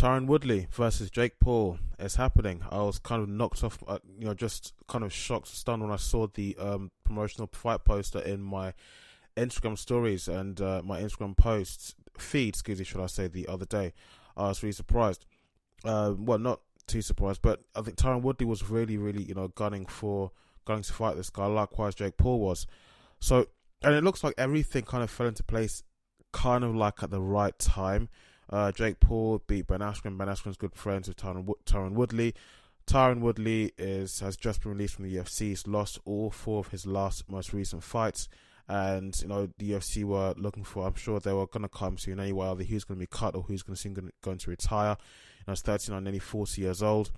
Tyron Woodley versus Jake Paul is happening. I was kind of knocked off, uh, you know, just kind of shocked, stunned when I saw the um, promotional fight poster in my Instagram stories and uh, my Instagram posts feed, excuse me, should I say, the other day. I was really surprised. Uh, well, not too surprised, but I think Tyron Woodley was really, really, you know, gunning for going to fight this guy. Likewise, Jake Paul was. So, and it looks like everything kind of fell into place, kind of like at the right time. Uh, Jake Paul beat Ben Askren. Ben Askren's good friends with Tyron, Tyron Woodley. Tyron Woodley is has just been released from the UFC. He's lost all four of his last most recent fights, and you know the UFC were looking for. I'm sure they were going to come soon anyway. Either who's going to be cut or who's going to soon going to retire. You know, he's 39, nearly 40 years old.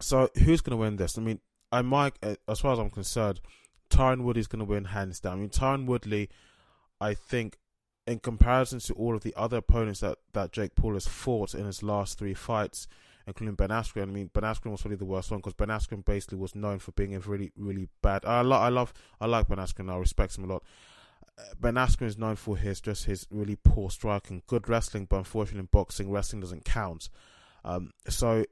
So who's going to win this? I mean, I might, uh, as far as I'm concerned, Tyron Woodley's going to win hands down. I mean, Tyron Woodley, I think in comparison to all of the other opponents that, that Jake Paul has fought in his last three fights, including Ben Askren. I mean, Ben Askren was probably the worst one because Ben Askren basically was known for being a really, really bad. I, lo- I love, I like Ben Askren. I respect him a lot. Uh, ben Askren is known for his just his really poor striking, good wrestling, but unfortunately in boxing, wrestling doesn't count. Um, so,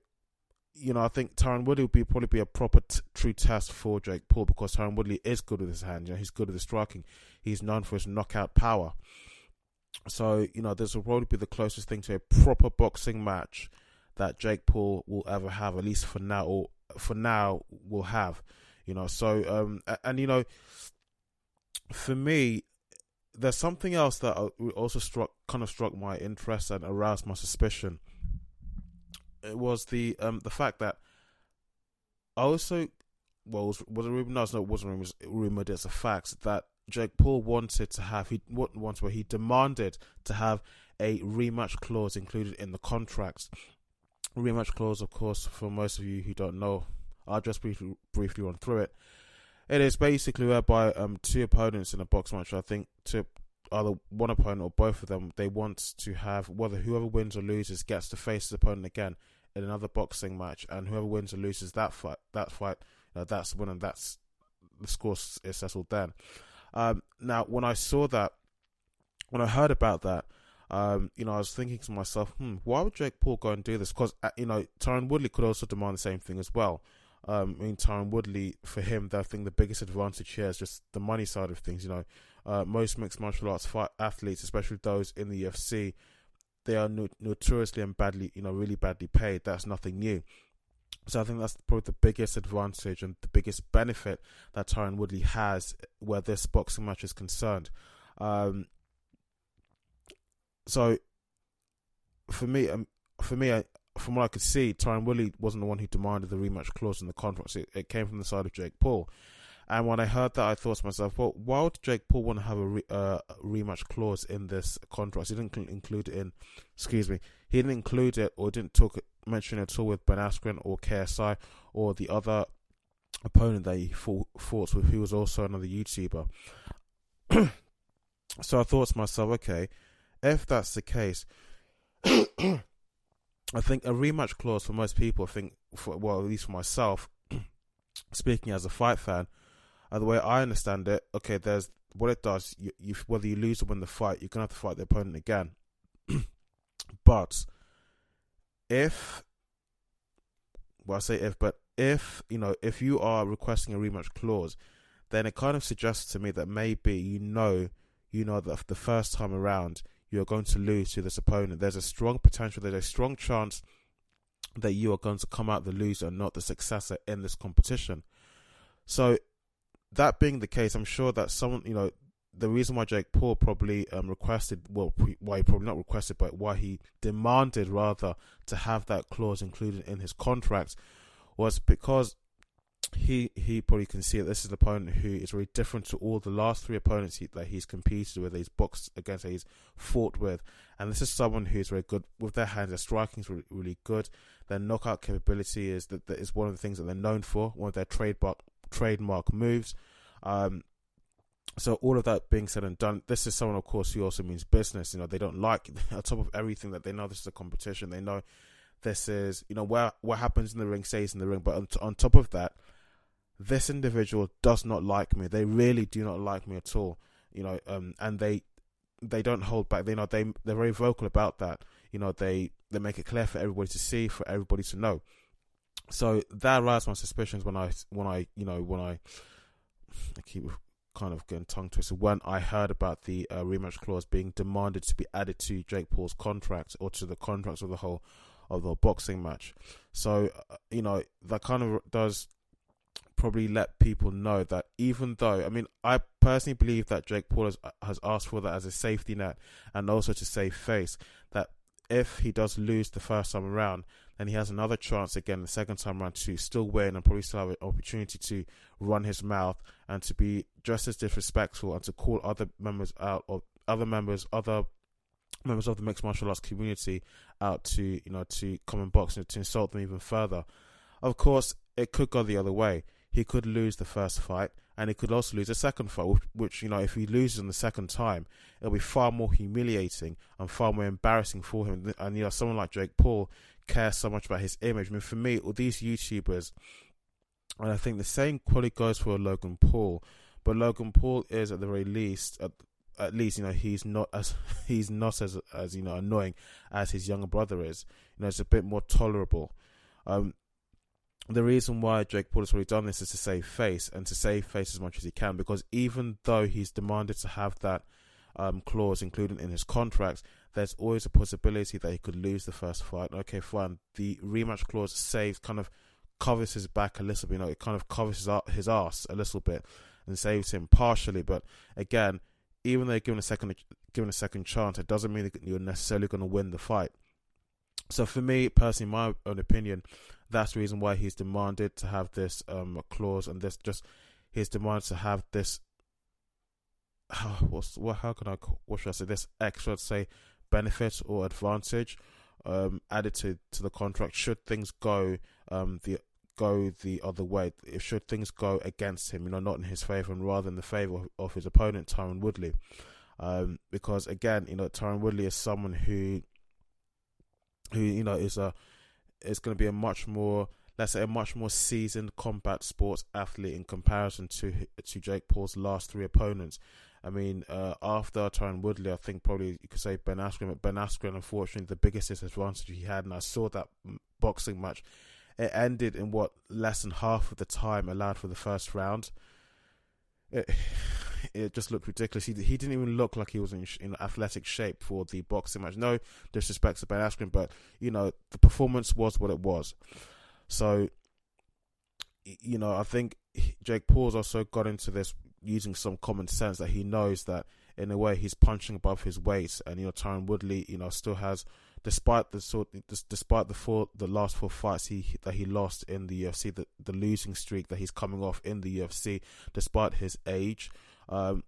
you know, I think Tyron Woodley would be probably be a proper t- true test for Jake Paul because Tyron Woodley is good with his hand. You know, he's good with his striking. He's known for his knockout power. So, you know, this will probably be the closest thing to a proper boxing match that Jake Paul will ever have, at least for now, or for now will have. You know, so um and, you know, for me, there's something else that also struck kind of struck my interest and aroused my suspicion. It was the um the fact that I also well was was a rumor no, no it wasn't rumored it's a fact that Jake Paul wanted to have he what wanted where he demanded to have a rematch clause included in the contract. Rematch clause, of course, for most of you who don't know, I'll just briefly briefly run through it. It is basically whereby um two opponents in a box match, I think to either one opponent or both of them, they want to have whether whoever wins or loses gets to face the opponent again in another boxing match, and whoever wins or loses that fight, that fight, you know, that's winner. That's the score is settled then. Um, now, when I saw that, when I heard about that, um, you know, I was thinking to myself, hmm, why would Jake Paul go and do this? Because, uh, you know, Tyron Woodley could also demand the same thing as well. Um, I mean, Tyron Woodley, for him, I think the biggest advantage here is just the money side of things. You know, uh, most mixed martial arts fight athletes, especially those in the UFC, they are no- notoriously and badly, you know, really badly paid. That's nothing new. So I think that's probably the biggest advantage and the biggest benefit that Tyron Woodley has where this boxing match is concerned. Um, so for me, um, for me, I, from what I could see, Tyron Woodley wasn't the one who demanded the rematch clause in the contract. It, it, came from the side of Jake Paul. And when I heard that, I thought to myself, well, why would Jake Paul want to have a, re, uh, rematch clause in this contract? He didn't include it in, excuse me, he didn't include it or didn't talk mention it at all with Ben Askren or KSI or the other opponent that he fought, with, who was also another YouTuber. so I thought to myself, okay, if that's the case, I think a rematch clause for most people, I think, for, well, at least for myself, speaking as a fight fan, uh, the way I understand it, okay, there's what it does. You, you whether you lose or win the fight, you're gonna have to fight the opponent again. but if, well, I say if, but if you know, if you are requesting a rematch clause, then it kind of suggests to me that maybe you know, you know that the first time around you're going to lose to this opponent. There's a strong potential. There's a strong chance that you are going to come out the loser, not the successor in this competition. So that being the case, I'm sure that someone, you know, the reason why Jake Paul probably um, requested, well, why he probably not requested, but why he demanded rather to have that clause included in his contract was because he he probably can see that this is an opponent who is very different to all the last three opponents he, that he's competed with, he's boxed against, he's fought with, and this is someone who's very good with their hands. Their striking is really, really good. Their knockout capability is that, that is one of the things that they're known for. One of their trademark trademark moves. Um, so all of that being said and done, this is someone, of course, who also means business. You know, they don't like on top of everything that they know this is a competition. They know this is, you know, where what happens in the ring stays in the ring. But on, on top of that, this individual does not like me. They really do not like me at all. You know, um, and they they don't hold back. They know they they're very vocal about that. you know they they make it clear for everybody to see, for everybody to know. So that aroused my suspicions when I when I you know when I I keep kind of getting tongue twisted when I heard about the uh, rematch clause being demanded to be added to Jake Paul's contract or to the contracts of the whole of the boxing match. So uh, you know that kind of does probably let people know that even though I mean I personally believe that Jake Paul has, has asked for that as a safety net and also to save face that if he does lose the first time around then he has another chance again the second time around to still win and probably still have an opportunity to run his mouth and to be just as disrespectful and to call other members out or other members other members of the mixed martial arts community out to you know to come and box and to insult them even further of course it could go the other way he could lose the first fight and he could also lose the second fight, which, which, you know, if he loses in the second time, it'll be far more humiliating and far more embarrassing for him. And you know, someone like Jake Paul cares so much about his image. I mean, for me, all these YouTubers, and I think the same quality goes for Logan Paul, but Logan Paul is at the very least, at, at least you know, he's not as he's not as as you know annoying as his younger brother is. You know, it's a bit more tolerable. Um, the reason why Jake Paul has already done this is to save face and to save face as much as he can because even though he's demanded to have that um, clause included in his contract, there's always a possibility that he could lose the first fight. Okay, fine. The rematch clause saves, kind of covers his back a little bit. You know, it kind of covers his, his ass a little bit and saves him partially. But again, even though given a second given a second chance, it doesn't mean that you're necessarily going to win the fight. So for me, personally, my own opinion, that's the reason why he's demanded to have this um, clause and this just he's demanded to have this. Uh, what's what? How can I? What should I say? This extra, say, benefit or advantage um, added to to the contract should things go um, the go the other way. If should things go against him, you know, not in his favor and rather in the favor of his opponent, Tyron Woodley. Um, because again, you know, Tyron Woodley is someone who, who you know, is a is going to be a much more let's say a much more seasoned combat sports athlete in comparison to to Jake Paul's last three opponents. I mean, uh, after Tyron Woodley, I think probably you could say Ben Askren, but Ben Askren, unfortunately, the biggest disadvantage he had, and I saw that boxing match, it ended in what less than half of the time allowed for the first round. It, it just looked ridiculous. He he didn't even look like he was in, in athletic shape for the boxing match. No disrespect to Ben Askren, but you know the performance was what it was. So, you know, I think Jake Paul's also got into this using some common sense that he knows that in a way he's punching above his weight, and you know Tyron Woodley, you know, still has despite the sort despite the four the last four fights he that he lost in the UFC, the the losing streak that he's coming off in the UFC, despite his age, um,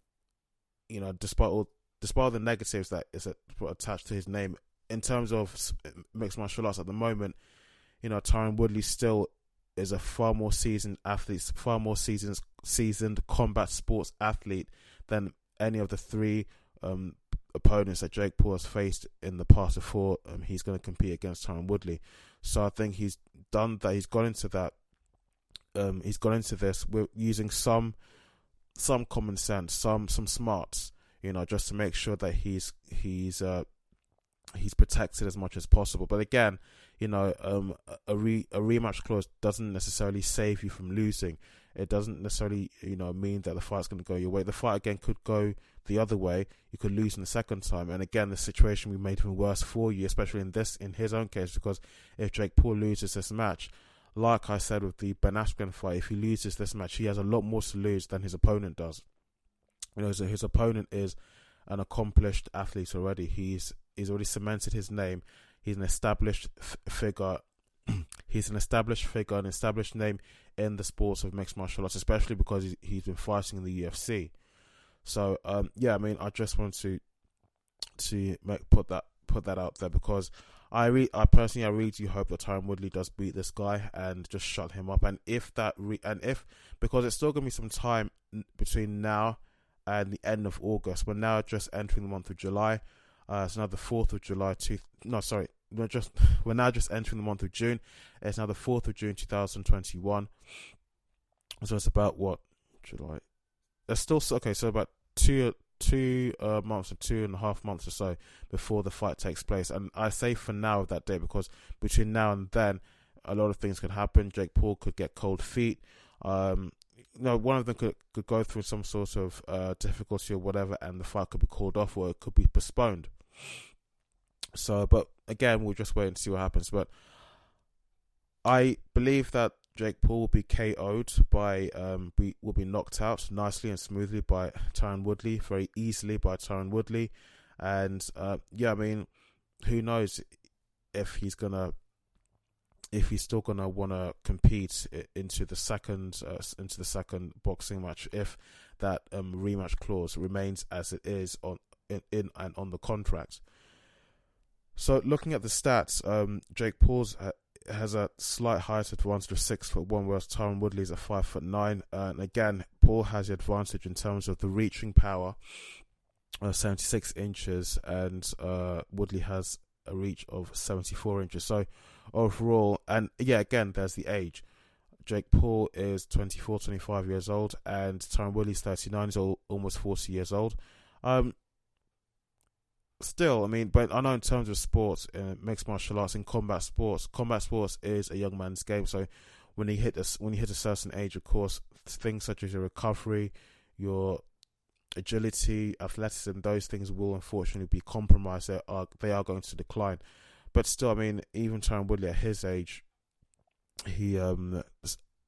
you know, despite all despite all the negatives that is attached to his name in terms of mixed martial arts at the moment, you know, Tyron Woodley still is a far more seasoned athlete, far more seasoned seasoned combat sports athlete than any of the three um, opponents that Jake Paul has faced in the past before um, he's going to compete against Tyron Woodley. So I think he's done that. He's gone into that. Um, he's gone into this with using some some common sense, some some smarts, you know, just to make sure that he's he's uh, he's protected as much as possible. But again, you know, um, a re a rematch clause doesn't necessarily save you from losing. It doesn't necessarily, you know, mean that the fight's going to go your way. The fight again could go the other way. You could lose in the second time, and again, the situation we made even worse for you, especially in this, in his own case, because if Jake Paul loses this match, like I said with the Ben Askren fight, if he loses this match, he has a lot more to lose than his opponent does. You know, so his opponent is an accomplished athlete already. He's he's already cemented his name. He's an established f- figure. he's an established figure, an established name in the sports of mixed martial arts, especially because he's, he's been fighting in the UFC. So um, yeah, I mean, I just want to to make, put that put that out there because I re- I personally I really do hope that Tyron Woodley does beat this guy and just shut him up. And if that re- and if because it's still gonna be some time between now and the end of August. We're now just entering the month of July. Uh, it's now the fourth of July. Two no, sorry, we're just we're now just entering the month of June. It's now the fourth of June, two thousand twenty one. So it's about what July. It's still okay. So about two two uh, months or two and a half months or so before the fight takes place. And I say for now that day because between now and then, a lot of things could happen. Jake Paul could get cold feet. Um, you know, one of them could could go through some sort of uh, difficulty or whatever, and the fight could be called off or it could be postponed. So, but again, we'll just wait and see what happens. But I believe that Jake Paul will be KO'd by um be, will be knocked out nicely and smoothly by Tyron Woodley, very easily by Tyron Woodley, and uh, yeah, I mean, who knows if he's gonna if he's still gonna want to compete into the second uh, into the second boxing match if that um, rematch clause remains as it is on in, in and on the contract. So looking at the stats, um, Jake Paul's uh, has a slight height advantage of six foot one, whereas Tyron Woodley's at five foot nine. and again, Paul has the advantage in terms of the reaching power, uh, seventy six inches, and uh, Woodley has a reach of seventy four inches. So overall, and yeah, again, there's the age. Jake Paul is 24, 25 years old, and Tyron Woodley's 39, is almost 40 years old. Um, still, I mean, but I know in terms of sports, uh, mixed martial arts and combat sports, combat sports is a young man's game. So when you hit a, when you hit a certain age, of course, things such as your recovery, your agility, athleticism, those things will unfortunately be compromised. They are they are going to decline. But still, I mean, even Tyron Woodley at his age, he um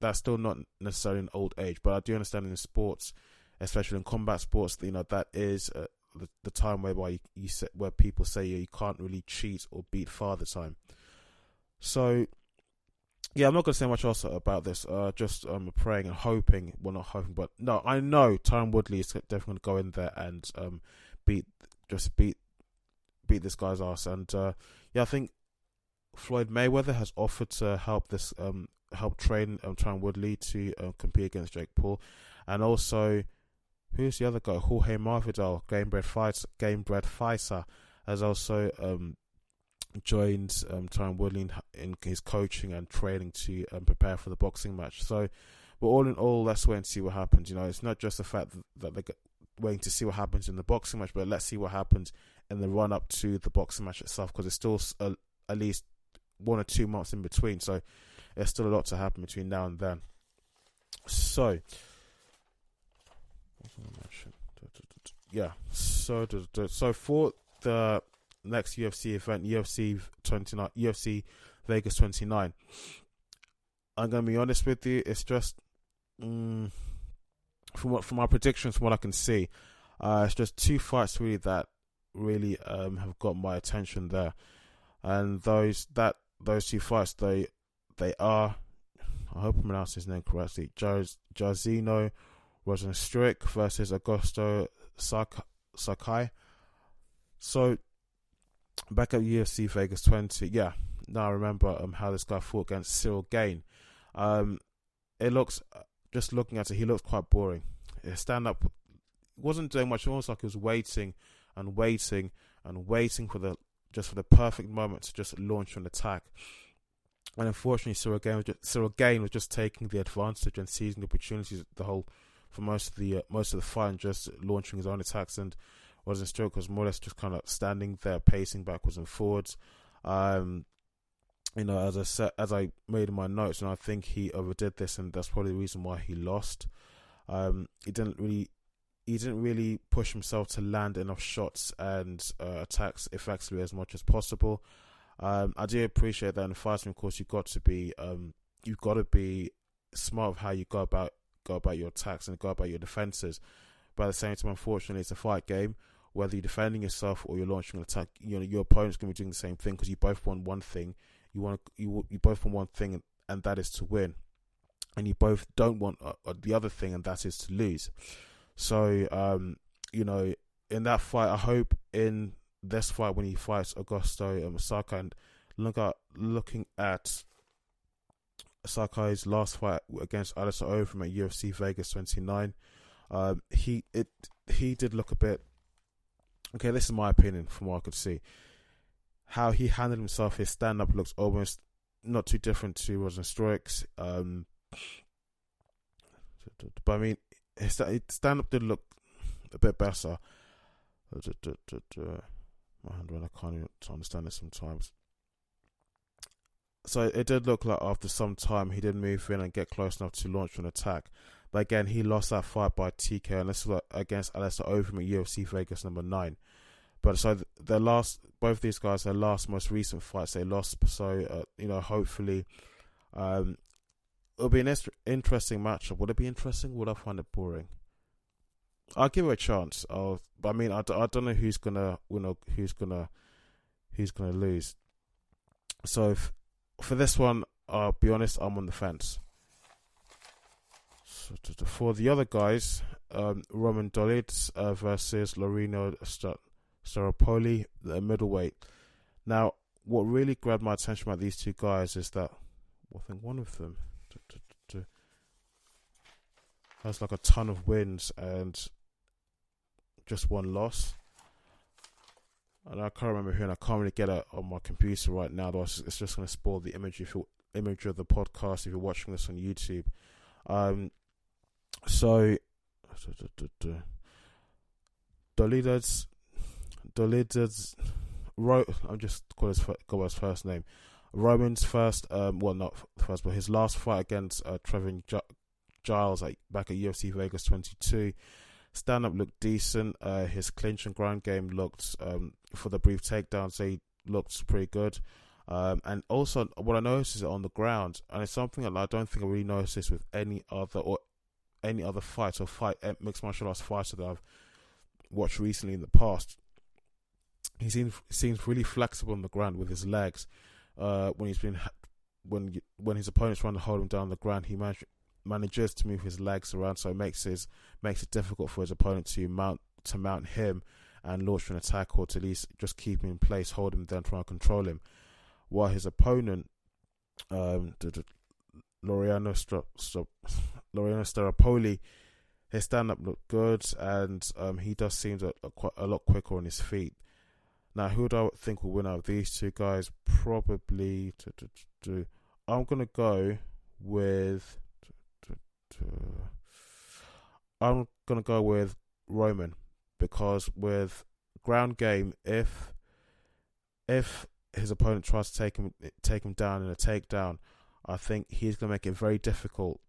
that's still not necessarily an old age. But I do understand in sports, especially in combat sports, you know that is the, the time whereby you, you say, where people say you, you can't really cheat or beat father time. So yeah, I'm not going to say much else about this. Uh, just um, praying and hoping. Well, not hoping, but no, I know Tyron Woodley is definitely going to go in there and um, beat, just beat, beat this guy's ass. And uh, yeah, I think Floyd Mayweather has offered to help this, um, help train um, Tyron Woodley to uh, compete against Jake Paul, and also who's the other guy? Jorge Masvidal, Gamebred fighter, Gamebred fighter, has also um, joined um, Tyron Woodley in his coaching and training to um, prepare for the boxing match. So, but all in all, let's wait and see what happens. You know, it's not just the fact that, they're waiting to see what happens in the boxing match, but let's see what happens in the run up to the boxing match itself because it's still a, at least one or two months in between. So, there's still a lot to happen between now and then. So, yeah. So so for the next UFC event, UFC twenty nine, UFC Vegas twenty nine. I'm gonna be honest with you. It's just mm, from what from my predictions, from what I can see, uh, it's just two fights really that really um, have got my attention there, and those that those two fights they they are. I hope I'm pronouncing his name correctly. Jairzinho Rozenstruik versus Augusto Sakai. So back at UFC Vegas 20, yeah. Now I remember um, how this guy fought against Ciryl Gane. Um, it looks just looking at it, he looks quite boring. His stand up wasn't doing much. Almost like he was waiting and waiting and waiting for the just for the perfect moment to just launch an attack. And unfortunately, Ciryl Gane was just, Ciryl Gane was just taking the advantage and seizing the opportunities the whole for most of the uh, most of the fight and just launching his own attacks and Rozenstruik was more or less just kind of standing there, pacing backwards and forwards. Um, you know, as I said, as I made in my notes, and I think he overdid this, and that's probably the reason why he lost. Um, he didn't really, he didn't really push himself to land enough shots and uh, attacks effectively as much as possible. Um, I do appreciate that in fighting. Of course, you've got to be, um, you've got to be smart of how you go about go about your attacks and go about your defenses. But at the same time, unfortunately, it's a fight game. Whether you're defending yourself or you're launching an attack, you know your opponent's going to be doing the same thing because you both want one thing. You want you you both want one thing, and that is to win. And you both don't want uh, uh, the other thing, and that is to lose. So, um, you know, in that fight, I hope in this fight when he fights Augusto and Masaka, and look at looking at Sakai's last fight against Alistair Overeem at UFC Vegas 29, um, he it he did look a bit. Okay, this is my opinion from what I could see. How he handled himself, his stand up looks almost not too different to Rozenstruik's. Um, but I mean, stand up did look a bit better. My hand when I can't even understand it sometimes. So it did look like after some time he did move in and get close enough to launch an attack. But again, he lost that fight by TK, and this was against Alistair Overeem at UFC Vegas number nine. But so their last, both these guys, their last most recent fights, they lost. So uh, you know, hopefully, um, it'll be an interesting matchup. Would it be interesting? Would I find it boring? I'll give it a chance. I'll, I mean, I, I don't know who's gonna, you know, who's gonna, who's gonna lose. So if, for this one, I'll be honest, I'm on the fence. So for the other guys, um, Roman Dolidze uh, versus Laureano Staropoli, the middleweight. Now, what really grabbed my attention about these two guys is that well, I think one of them has like a ton of wins and just one loss. And I can't remember who, and I can't really get it on my computer right now. Though it's just going to spoil the image if you image of the podcast if you're watching this on YouTube. Um, so Dolidze, Dolidze, Ro- I'm just call his go his first name. Roman's first, um, well not first, but his last fight against uh, Trevin Giles like back at UFC Vegas 22. Stand up looked decent. Uh, his clinch and ground game looked um, for the brief takedowns. They looked pretty good. Um, and also, what I noticed is on the ground, and it's something that I don't think I really noticed this with any other or any other fight or fight eh, mixed martial arts fighter that I've watched recently in the past. He seems seems really flexible on the ground with his legs. Uh, when he's been when when his opponent's trying to hold him down on the ground, he manages to move his legs around, so it makes his makes it difficult for his opponent to mount to mount him and launch an attack, or to at least just keep him in place, hold him down, try and control him. While his opponent, um, Laureano Stra- Stra- Laureano Staropoli, his stand up looked good, and um, he does seem a lot quicker on his feet. Now, who do I think will win out of these two guys? Probably. I'm gonna go with I'm gonna go with Roman because with ground game, if if his opponent tries to take him take him down in a takedown, I think he's gonna make it very difficult,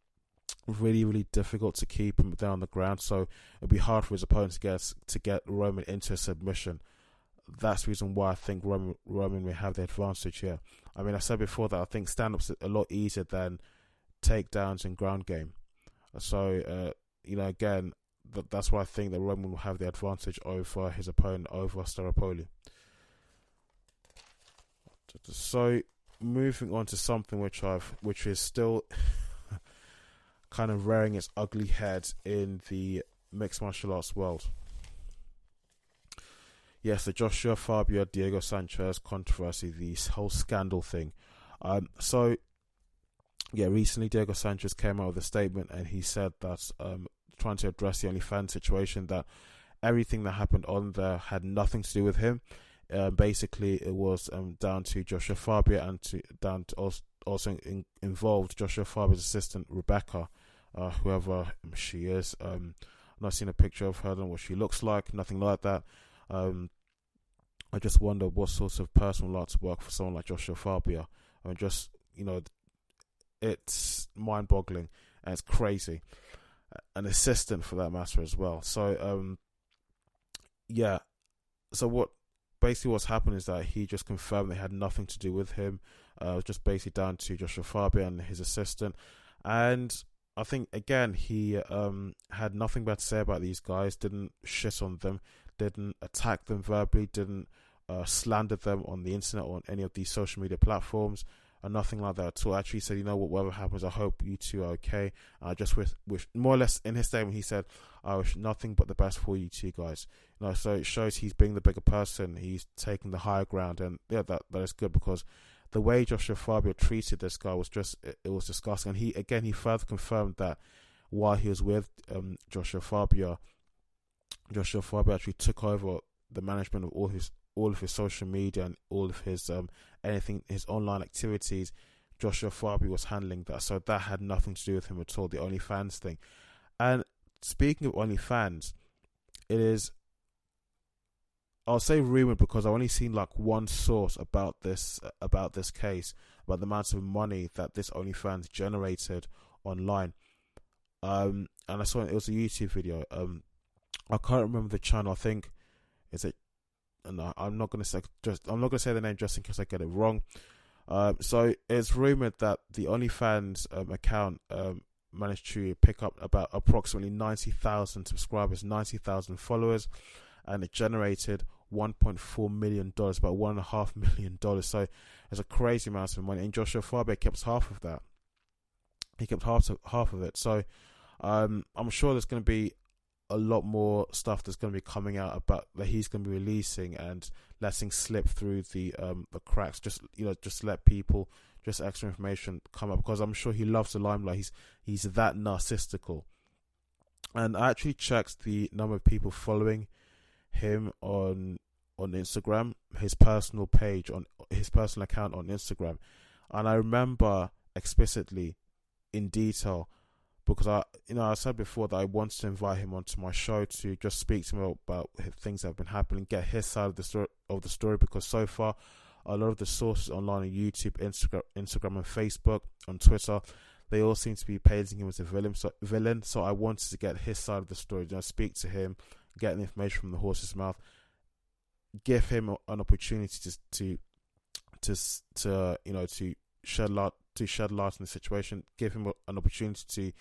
really really difficult to keep him down on the ground. So it'll be hard for his opponent to get to get Roman into submission. That's the reason why I think Roman Roman may have the advantage here. I mean, I said before that I think stand ups a lot easier than takedowns and ground game. So, uh, you know, again, th- that's why I think that Roman will have the advantage over his opponent, over Staropoli. So, moving on to something which I've, which is still kind of rearing its ugly head in the mixed martial arts world. Yes, the Joshua Fabia Diego Sanchez controversy, the whole scandal thing. Um, so yeah, recently Diego Sanchez came out with a statement and he said that um, trying to address the OnlyFans situation, that everything that happened on there had nothing to do with him. Uh, basically, it was um, down to Joshua Fabia and to down to also, also in, involved Joshua Fabia's assistant Rebecca, uh, whoever she is. Um, I've not seen a picture of her and what she looks like, nothing like that. Um, I just wonder what sort of personal to work for someone like Joshua Fabia. I mean, just you know, it's mind boggling and it's crazy. An assistant for that matter as well. So um yeah. So what basically what's happened is that he just confirmed they had nothing to do with him. Uh, it was just basically down to Joshua Fabia and his assistant. And I think again he um, had nothing bad to say about these guys. Didn't shit on them. Didn't attack them verbally. Didn't uh, slander them on the internet or on any of these social media platforms or nothing like that at all. Actually, said, you know what, whatever happens, I hope you two are okay. I just wish, wish, more or less in his statement, he said, I wish nothing but the best for you two guys. You know, so it shows he's being the bigger person. He's taking the higher ground, and yeah, that that is good because the way Joshua Fabia treated this guy was just it, it was disgusting. And he again, he further confirmed that while he was with um, Joshua Fabia, Joshua Fabia actually took over the management of all his all of his social media and all of his um, anything his online activities. Joshua Fabia was handling that, so that had nothing to do with him at all. The OnlyFans thing, and speaking of OnlyFans, it is I'll say rumored because I've only seen like one source about this about this case about the amount of money that this OnlyFans generated online. Um, and I saw it was a YouTube video. Um, I can't remember the channel. I think is it. No, I'm not gonna say just. I'm not gonna say the name just in case I get it wrong. Um, so it's rumored that the OnlyFans um, account um, managed to pick up about approximately ninety thousand subscribers, ninety thousand followers, and it generated 1.4 million dollars, about one and a half million dollars. So it's a crazy amount of money. And Joshua Farber kept half of that. He kept half of, half of it. So um, I'm sure there's going to be a lot more stuff that's going to be coming out about that he's going to be releasing and letting slip through the um, the cracks. Just you know, just let people just extra information come up because I'm sure he loves the limelight. He's he's that narcissical. And I actually checked the number of people following him on on Instagram, his personal page on his personal account on Instagram, and I remember explicitly, in detail, because I, you know, I said before that I wanted to invite him onto my show to just speak to him about things that have been happening, get his side of the story of the story, because so far, a lot of the sources online on YouTube, Instagram, Instagram, and Facebook, on Twitter, they all seem to be painting him as a villain. So, villain. So I wanted to get his side of the story, you know, speak to him, get the information from the horse's mouth, give him an opportunity to to to to you know to shed light to shed light on the situation, give him an opportunity to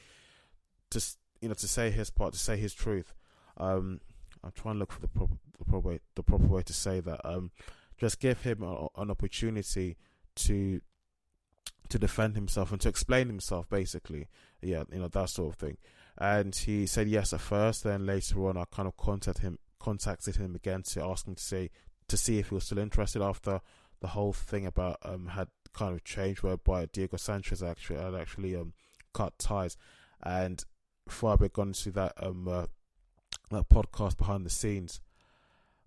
to you know to say his part, to say his truth. Um, I'm trying to look for the proper the proper way, the proper way to say that. Um, just give him a, an opportunity to to defend himself and to explain himself, basically. Yeah, you know that sort of thing. And he said yes at first. Then later on, I kind of contacted him, contacted him again to ask him to say to see if he was still interested after the whole thing about um had kind of changed, whereby Diego Sanchez actually had actually um cut ties, and I got into that um uh, that podcast behind the scenes,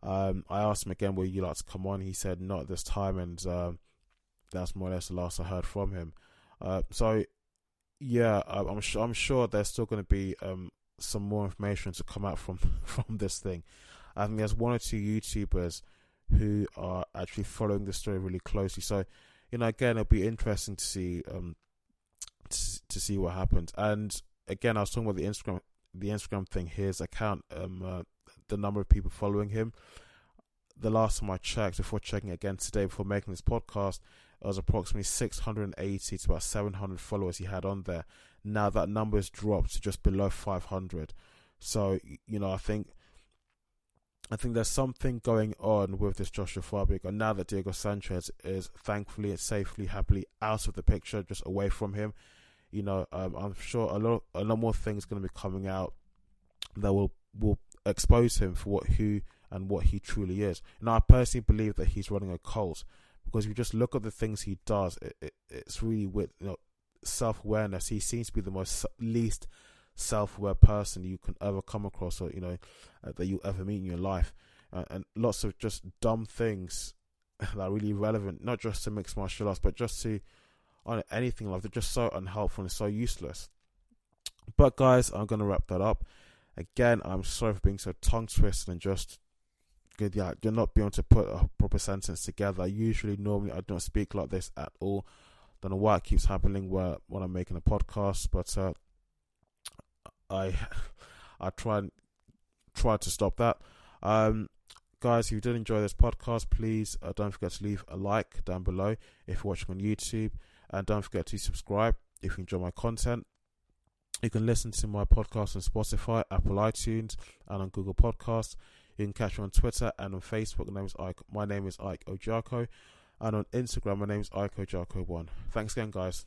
um I asked him again, "Would you like to come on?" He said, "Not this time," and um, that's more or less the last I heard from him. Uh, so yeah, I'm sure I'm sure there's still going to be um, some more information to come out from from this thing. I think there's one or two YouTubers who are actually following the story really closely. So, you know, again, it'll be interesting to see um to, to see what happens. And again, I was talking about the Instagram the Instagram thing. His account, um, uh, the number of people following him. The last time I checked, before checking again today, before making this podcast, it was approximately 680 to about 700 followers he had on there. Now that number has dropped to just below 500. So you know, I think I think there's something going on with this Joshua Farber. And now that Diego Sanchez is thankfully and safely, happily out of the picture, just away from him, you know, um, I'm sure a lot, a lot more things going to be coming out that will will expose him for what who and what he truly is. And I personally believe that he's running a cult because if you just look at the things he does, it, it, it's really with you know self awareness. He seems to be the most least self aware person you can ever come across, or you know uh, that you ever meet in your life, uh, and lots of just dumb things that are really relevant, not just to mixed martial arts, but just to on anything like they're just so unhelpful and so useless. But guys, I'm gonna wrap that up. Again, I'm sorry for being so tongue twisted and just good. Yeah, you're not being able to put a proper sentence together. Usually, normally, I don't speak like this at all. Don't know why it keeps happening where when I'm making a podcast, but uh, I I try and try to stop that. Um, guys, if you did enjoy this podcast, please uh, don't forget to leave a like down below if you're watching on YouTube, and don't forget to subscribe if you enjoy my content. You can listen to my podcast on Spotify, Apple iTunes, and on Google Podcasts. You can catch me on Twitter and on Facebook. My name is Ike, my name is Ike Ojako. And on Instagram, my name is Ike Ojako1. Thanks again, guys.